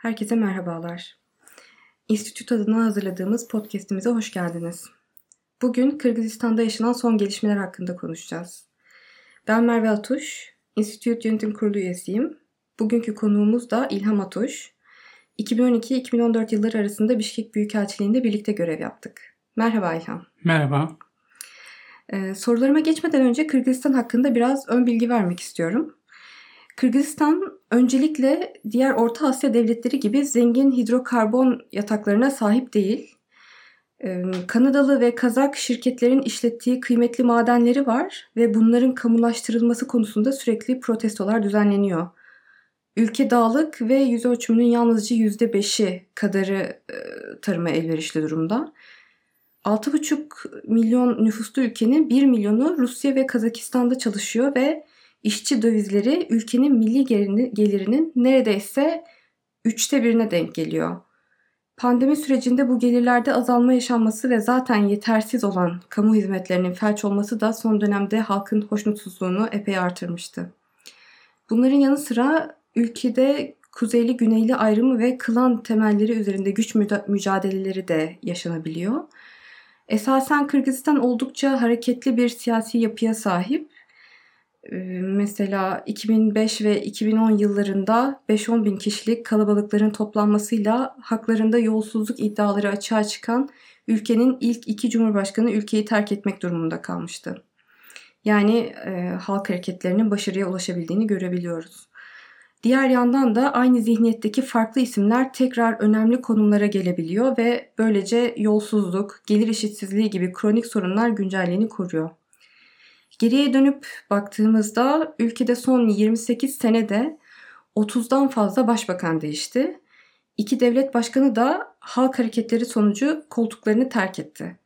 Herkese merhabalar. İnstitüt adına hazırladığımız podcastimize hoş geldiniz. Bugün Kırgızistan'da yaşanan son gelişmeler hakkında konuşacağız. Ben Merve Atuş, İnstitüt Yönetim Kurulu üyesiyim. Bugünkü konuğumuz da İlham Atuş. 2012-2014 yılları arasında Bişkek Büyükelçiliğinde birlikte görev yaptık. Merhaba İlham. Merhaba. Ee, sorularıma geçmeden önce Kırgızistan hakkında biraz ön bilgi vermek istiyorum. Kırgızistan öncelikle diğer Orta Asya devletleri gibi zengin hidrokarbon yataklarına sahip değil. Kanadalı ve Kazak şirketlerin işlettiği kıymetli madenleri var ve bunların kamulaştırılması konusunda sürekli protestolar düzenleniyor. Ülke dağlık ve yüz ölçümünün yalnızca %5'i kadarı tarıma elverişli durumda. 6,5 milyon nüfuslu ülkenin 1 milyonu Rusya ve Kazakistan'da çalışıyor ve işçi dövizleri ülkenin milli gelirinin neredeyse üçte birine denk geliyor. Pandemi sürecinde bu gelirlerde azalma yaşanması ve zaten yetersiz olan kamu hizmetlerinin felç olması da son dönemde halkın hoşnutsuzluğunu epey artırmıştı. Bunların yanı sıra ülkede kuzeyli güneyli ayrımı ve klan temelleri üzerinde güç mücadeleleri de yaşanabiliyor. Esasen Kırgızistan oldukça hareketli bir siyasi yapıya sahip mesela 2005 ve 2010 yıllarında 5-10 bin kişilik kalabalıkların toplanmasıyla haklarında yolsuzluk iddiaları açığa çıkan ülkenin ilk iki cumhurbaşkanı ülkeyi terk etmek durumunda kalmıştı. Yani e, halk hareketlerinin başarıya ulaşabildiğini görebiliyoruz. Diğer yandan da aynı zihniyetteki farklı isimler tekrar önemli konumlara gelebiliyor ve böylece yolsuzluk, gelir eşitsizliği gibi kronik sorunlar güncelliğini koruyor. Geriye dönüp baktığımızda ülkede son 28 senede 30'dan fazla başbakan değişti. İki devlet başkanı da halk hareketleri sonucu koltuklarını terk etti.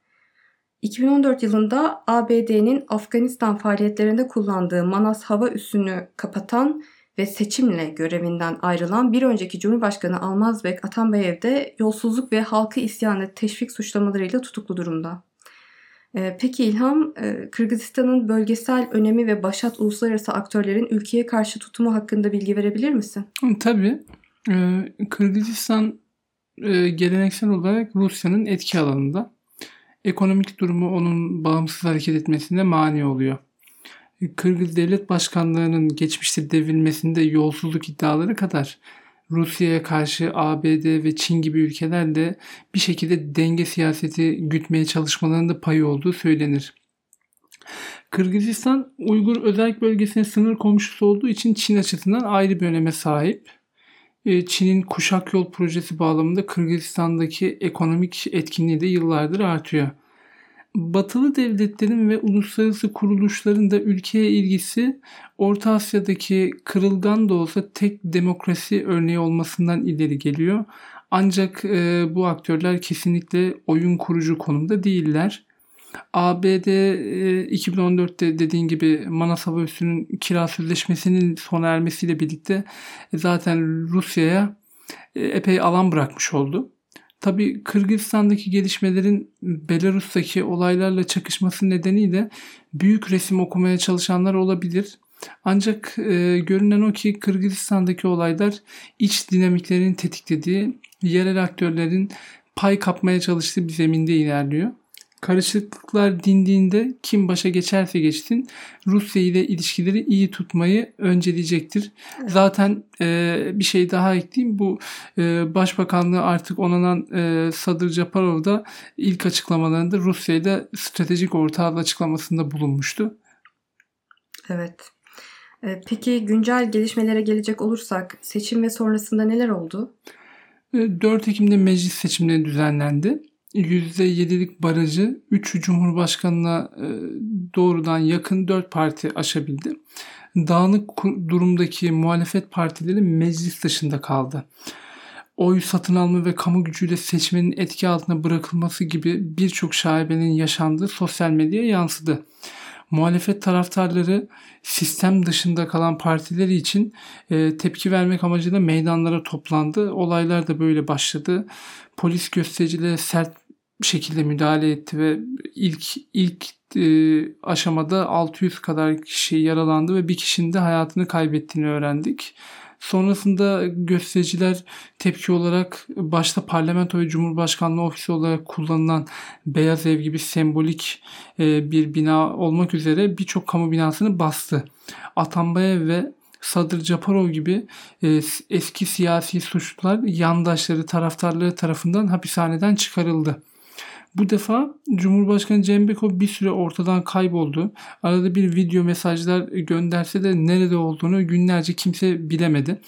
2014 yılında ABD'nin Afganistan faaliyetlerinde kullandığı Manas hava üssünü kapatan ve seçimle görevinden ayrılan bir önceki Cumhurbaşkanı Almazbek Atambayev de yolsuzluk ve halkı isyanı teşvik suçlamalarıyla tutuklu durumda. Ee, peki İlham, e, Kırgızistan'ın bölgesel önemi ve başat uluslararası aktörlerin ülkeye karşı tutumu hakkında bilgi verebilir misin? Tabii. Ee, Kırgızistan e, geleneksel olarak Rusya'nın etki alanında. Ekonomik durumu onun bağımsız hareket etmesine mani oluyor. Kırgız Devlet Başkanlığı'nın geçmişte devrilmesinde yolsuzluk iddiaları kadar Rusya'ya karşı ABD ve Çin gibi ülkeler de bir şekilde denge siyaseti gütmeye çalışmalarında payı olduğu söylenir. Kırgızistan Uygur özel bölgesine sınır komşusu olduğu için Çin açısından ayrı bir öneme sahip. Ee, Çin'in kuşak yol projesi bağlamında Kırgızistan'daki ekonomik etkinliği de yıllardır artıyor. Batılı devletlerin ve uluslararası kuruluşların da ülkeye ilgisi Orta Asya'daki kırılgan da olsa tek demokrasi örneği olmasından ileri geliyor. Ancak e, bu aktörler kesinlikle oyun kurucu konumda değiller. ABD e, 2014'te dediğin gibi Manas Hava Üssü'nün kira sözleşmesinin sona ermesiyle birlikte zaten Rusya'ya e, epey alan bırakmış oldu. Tabi Kırgızistan'daki gelişmelerin Belarus'taki olaylarla çakışması nedeniyle büyük resim okumaya çalışanlar olabilir. Ancak e, görünen o ki Kırgızistan'daki olaylar iç dinamiklerin tetiklediği, yerel aktörlerin pay kapmaya çalıştığı bir zeminde ilerliyor. Karışıklıklar dindiğinde kim başa geçerse geçsin Rusya ile ilişkileri iyi tutmayı önceleyecektir. Evet. Zaten e, bir şey daha ekleyeyim. Bu e, başbakanlığı artık onanan e, Sadır Japarov da ilk açıklamalarında Rusya ile stratejik ortağı açıklamasında bulunmuştu. Evet. E, peki güncel gelişmelere gelecek olursak seçim ve sonrasında neler oldu? 4 e, Ekim'de meclis seçimleri düzenlendi. %7'lik barajı 3 Cumhurbaşkanı'na e, doğrudan yakın 4 parti aşabildi. Dağınık durumdaki muhalefet partileri meclis dışında kaldı. Oy satın alma ve kamu gücüyle seçmenin etki altına bırakılması gibi birçok şaibenin yaşandığı sosyal medyaya yansıdı muhalefet taraftarları sistem dışında kalan partileri için e, tepki vermek amacıyla meydanlara toplandı. Olaylar da böyle başladı. Polis göstericilere sert şekilde müdahale etti ve ilk ilk e, aşamada 600 kadar kişi yaralandı ve bir kişinin de hayatını kaybettiğini öğrendik. Sonrasında göstericiler tepki olarak başta parlamento ve cumhurbaşkanlığı ofisi olarak kullanılan Beyaz Ev gibi sembolik e, bir bina olmak üzere birçok kamu binasını bastı. Atambayev ve Sadır Japarov gibi e, eski siyasi suçlular yandaşları, taraftarları tarafından hapishaneden çıkarıldı. Bu defa Cumhurbaşkanı Cembekov bir süre ortadan kayboldu. Arada bir video mesajlar gönderse de nerede olduğunu günlerce kimse bilemedi.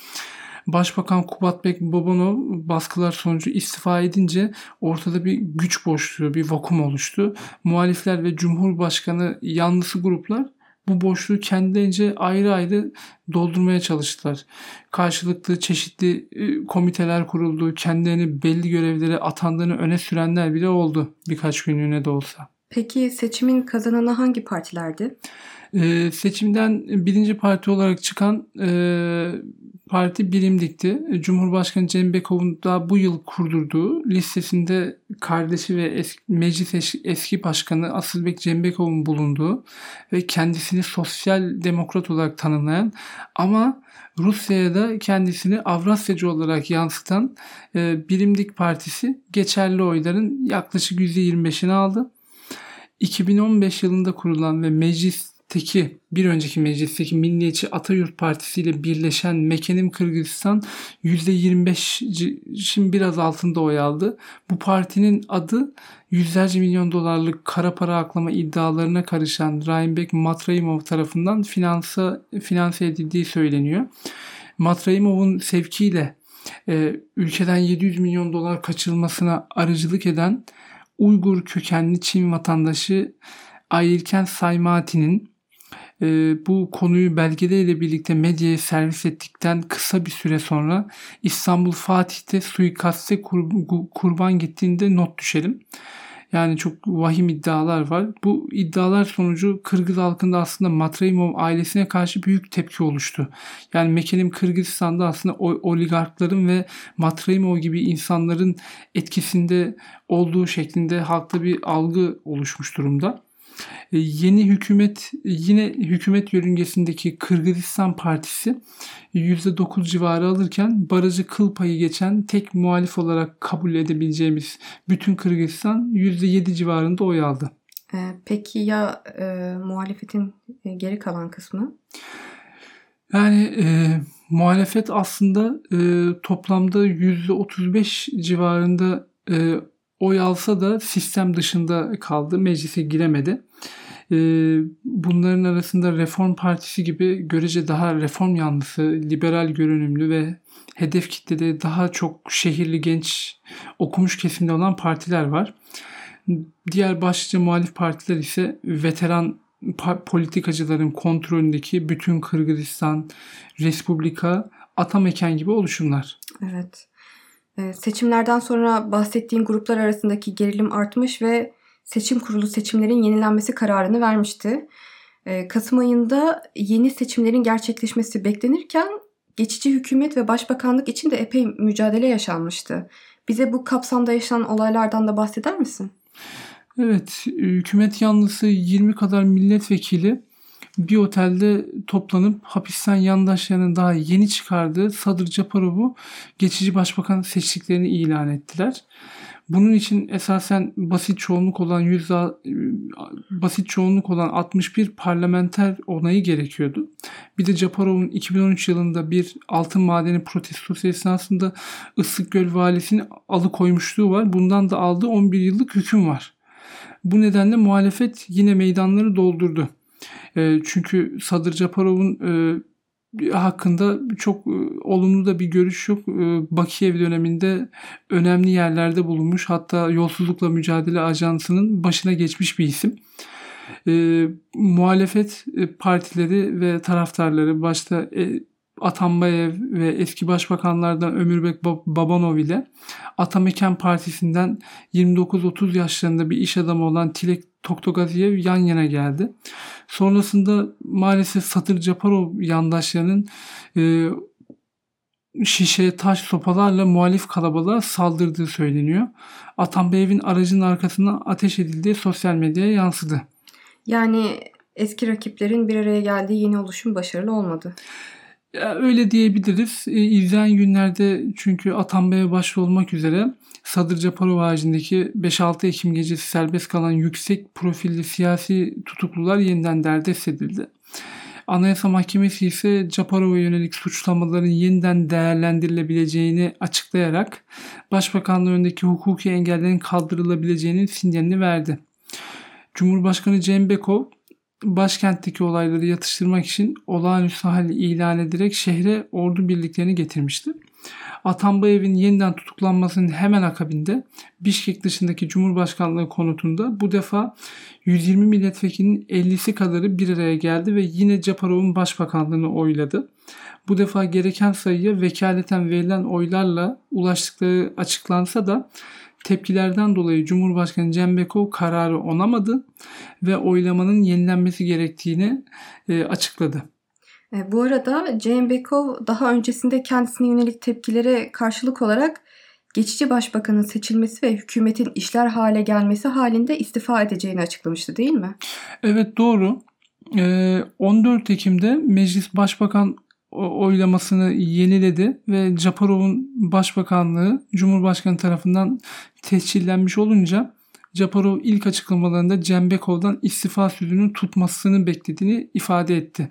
Başbakan Kubatbek Bobanov baskılar sonucu istifa edince ortada bir güç boşluğu, bir vakum oluştu. Muhalifler ve Cumhurbaşkanı yanlısı gruplar bu boşluğu kendilerince ayrı ayrı doldurmaya çalıştılar. Karşılıklı çeşitli e, komiteler kuruldu. Kendilerini belli görevlere atandığını öne sürenler bile oldu birkaç günlüğüne de olsa. Peki seçimin kazananı hangi partilerdi? Ee, seçimden birinci parti olarak çıkan e, parti Birimdik'ti. Cumhurbaşkanı Cem Bekov'un da bu yıl kurdurduğu listesinde kardeşi ve eski, meclis eski, başkanı Asılbek Cem Bekov'un bulunduğu ve kendisini sosyal demokrat olarak tanımlayan ama Rusya'ya da kendisini Avrasyacı olarak yansıtan e, Birimdik Partisi geçerli oyların yaklaşık %25'ini aldı. 2015 yılında kurulan ve meclis Teki bir önceki meclisteki Milliyetçi Atayurt Partisi ile birleşen Mekenim Kırgızistan %25'in biraz altında oy aldı. Bu partinin adı yüzlerce milyon dolarlık kara para aklama iddialarına karışan Rahimbek Matraimov tarafından finansa, finanse edildiği söyleniyor. Matraimov'un sevkiyle e, ülkeden 700 milyon dolar kaçırılmasına aracılık eden Uygur kökenli Çin vatandaşı Ayirken Saymati'nin bu konuyu belgeleriyle birlikte medyaya servis ettikten kısa bir süre sonra İstanbul Fatih'te suikaste kur, kurban gittiğinde not düşelim. Yani çok vahim iddialar var. Bu iddialar sonucu Kırgız halkında aslında Matraimov ailesine karşı büyük tepki oluştu. Yani Mekelim Kırgızistan'da aslında oligarkların ve Matraimov gibi insanların etkisinde olduğu şeklinde halkta bir algı oluşmuş durumda. E, yeni hükümet yine hükümet yörüngesindeki Kırgızistan Partisi %9 civarı alırken barajı kıl payı geçen tek muhalif olarak kabul edebileceğimiz bütün Kırgızistan %7 civarında oy aldı. E, peki ya e, muhalefetin e, geri kalan kısmı? Yani e, muhalefet aslında e, toplamda %35 civarında e, oy alsa da sistem dışında kaldı. Meclise giremedi. Ee, bunların arasında Reform Partisi gibi görece daha reform yanlısı, liberal görünümlü ve hedef kitlede daha çok şehirli genç okumuş kesimde olan partiler var. Diğer başlıca muhalif partiler ise veteran politikacıların kontrolündeki bütün Kırgızistan, Respublika, Atameken gibi oluşumlar. Evet. Ee, seçimlerden sonra bahsettiğin gruplar arasındaki gerilim artmış ve seçim kurulu seçimlerin yenilenmesi kararını vermişti. Ee, Kasım ayında yeni seçimlerin gerçekleşmesi beklenirken geçici hükümet ve başbakanlık için de epey mücadele yaşanmıştı. Bize bu kapsamda yaşanan olaylardan da bahseder misin? Evet, hükümet yanlısı 20 kadar milletvekili bir otelde toplanıp hapisten yandaşlarının daha yeni çıkardığı Sadır Caparov'u geçici başbakan seçtiklerini ilan ettiler. Bunun için esasen basit çoğunluk olan yüzde basit çoğunluk olan 61 parlamenter onayı gerekiyordu. Bir de Japarov'un 2013 yılında bir altın madeni protestosu esnasında Göl valisini alıkoymuşluğu var. Bundan da aldığı 11 yıllık hüküm var. Bu nedenle muhalefet yine meydanları doldurdu. E, çünkü Sadır Japarov'un e, hakkında çok e, olumlu da bir görüş yok. E, Bakiyev döneminde önemli yerlerde bulunmuş. Hatta Yolsuzlukla Mücadele Ajansı'nın başına geçmiş bir isim. E, muhalefet partileri ve taraftarları başta e, Atambayev ve eski başbakanlardan Ömürbek Babanov ile Atameken Partisi'nden 29-30 yaşlarında bir iş adamı olan Tilek Toktogaziyev yan yana geldi. Sonrasında maalesef Satır Caparov yandaşlarının e, şişe, taş, sopalarla muhalif kalabalığa saldırdığı söyleniyor. Atambayev'in aracının arkasına ateş edildiği sosyal medyaya yansıdı. Yani eski rakiplerin bir araya geldiği yeni oluşum başarılı olmadı. öyle diyebiliriz. E, izleyen günlerde çünkü Atanbey'e başta olmak üzere Sadır Caparov ağacındaki 5-6 Ekim gecesi serbest kalan yüksek profilli siyasi tutuklular yeniden derdest edildi. Anayasa Mahkemesi ise Caparov'a yönelik suçlamaların yeniden değerlendirilebileceğini açıklayarak Başbakanlığı önündeki hukuki engellerin kaldırılabileceğinin sinyalini verdi. Cumhurbaşkanı Cem Bekov başkentteki olayları yatıştırmak için olağanüstü hal ilan ederek şehre ordu birliklerini getirmişti. Atambayev'in yeniden tutuklanmasının hemen akabinde Bişkek dışındaki Cumhurbaşkanlığı konutunda bu defa 120 milletvekilinin 50'si kadarı bir araya geldi ve yine Caparov'un başbakanlığını oyladı. Bu defa gereken sayıya vekaleten verilen oylarla ulaştıkları açıklansa da tepkilerden dolayı Cumhurbaşkanı Cembekov kararı onamadı ve oylamanın yenilenmesi gerektiğini e, açıkladı. E, bu arada Cembekov daha öncesinde kendisine yönelik tepkilere karşılık olarak geçici başbakanın seçilmesi ve hükümetin işler hale gelmesi halinde istifa edeceğini açıklamıştı değil mi? Evet doğru. 14 Ekim'de meclis başbakan oylamasını yeniledi ve Japarov'un başbakanlığı Cumhurbaşkanı tarafından tescillenmiş olunca Japarov ilk açıklamalarında Cembekov'dan istifa sözünü tutmasını beklediğini ifade etti.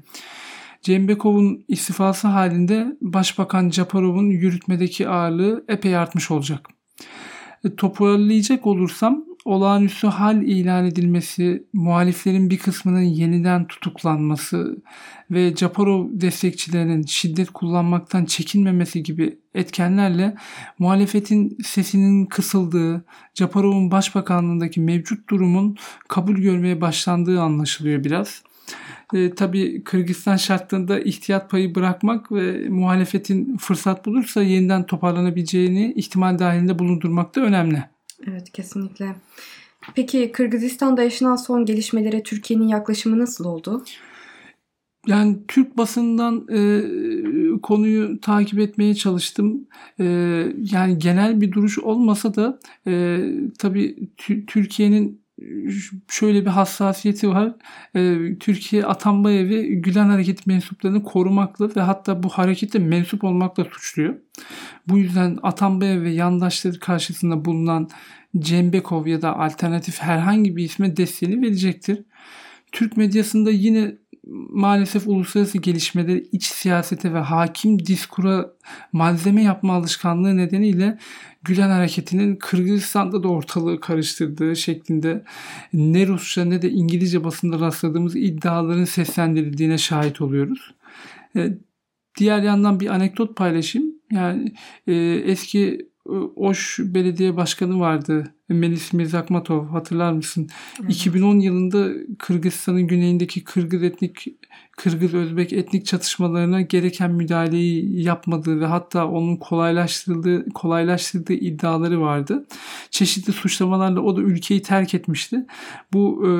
Cembekov'un istifası halinde Başbakan Japarov'un yürütmedeki ağırlığı epey artmış olacak. E, toparlayacak olursam olağanüstü hal ilan edilmesi, muhaliflerin bir kısmının yeniden tutuklanması ve Japarov destekçilerinin şiddet kullanmaktan çekinmemesi gibi etkenlerle muhalefetin sesinin kısıldığı, Japarov'un başbakanlığındaki mevcut durumun kabul görmeye başlandığı anlaşılıyor biraz. E, tabii Kırgızistan şartlarında ihtiyat payı bırakmak ve muhalefetin fırsat bulursa yeniden toparlanabileceğini ihtimal dahilinde bulundurmak da önemli. Evet kesinlikle. Peki Kırgızistan'da yaşanan son gelişmelere Türkiye'nin yaklaşımı nasıl oldu? Yani Türk basından e, konuyu takip etmeye çalıştım. E, yani genel bir duruş olmasa da e, tabii Türkiye'nin şöyle bir hassasiyeti var. E, Türkiye Atambayevi Gülen Hareket mensuplarını korumakla ve hatta bu harekete mensup olmakla suçluyor. Bu yüzden Atambayev ve yandaşları karşısında bulunan Cembekov ya da alternatif herhangi bir isme desteğini verecektir. Türk medyasında yine maalesef uluslararası gelişmeleri iç siyasete ve hakim diskura malzeme yapma alışkanlığı nedeniyle Gülen hareketinin Kırgızistan'da da ortalığı karıştırdığı şeklinde ne Rusça ne de İngilizce basında rastladığımız iddiaların seslendirildiğine şahit oluyoruz. E, diğer yandan bir anekdot paylaşayım. Yani e, eski Oş Belediye Başkanı vardı. Melis Mezakmatov hatırlar mısın? Evet. 2010 yılında Kırgızistan'ın güneyindeki Kırgız etnik Kırgız Özbek etnik çatışmalarına gereken müdahaleyi yapmadığı ve hatta onun kolaylaştırdığı kolaylaştırdığı iddiaları vardı. Çeşitli suçlamalarla o da ülkeyi terk etmişti. Bu e,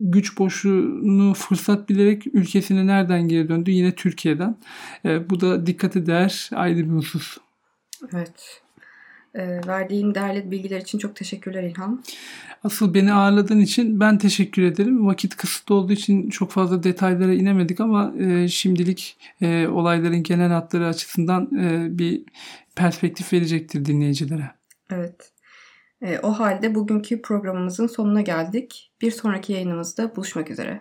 güç boşluğunu fırsat bilerek ülkesine nereden geri döndü? Yine Türkiye'den. E, bu da dikkate değer ayrı bir husus. Evet. E, verdiğin değerli bilgiler için çok teşekkürler İlhan. Asıl beni ağırladığın için ben teşekkür ederim. Vakit kısıtlı olduğu için çok fazla detaylara inemedik ama e, şimdilik e, olayların genel hatları açısından e, bir perspektif verecektir dinleyicilere. Evet. O halde bugünkü programımızın sonuna geldik. Bir sonraki yayınımızda buluşmak üzere.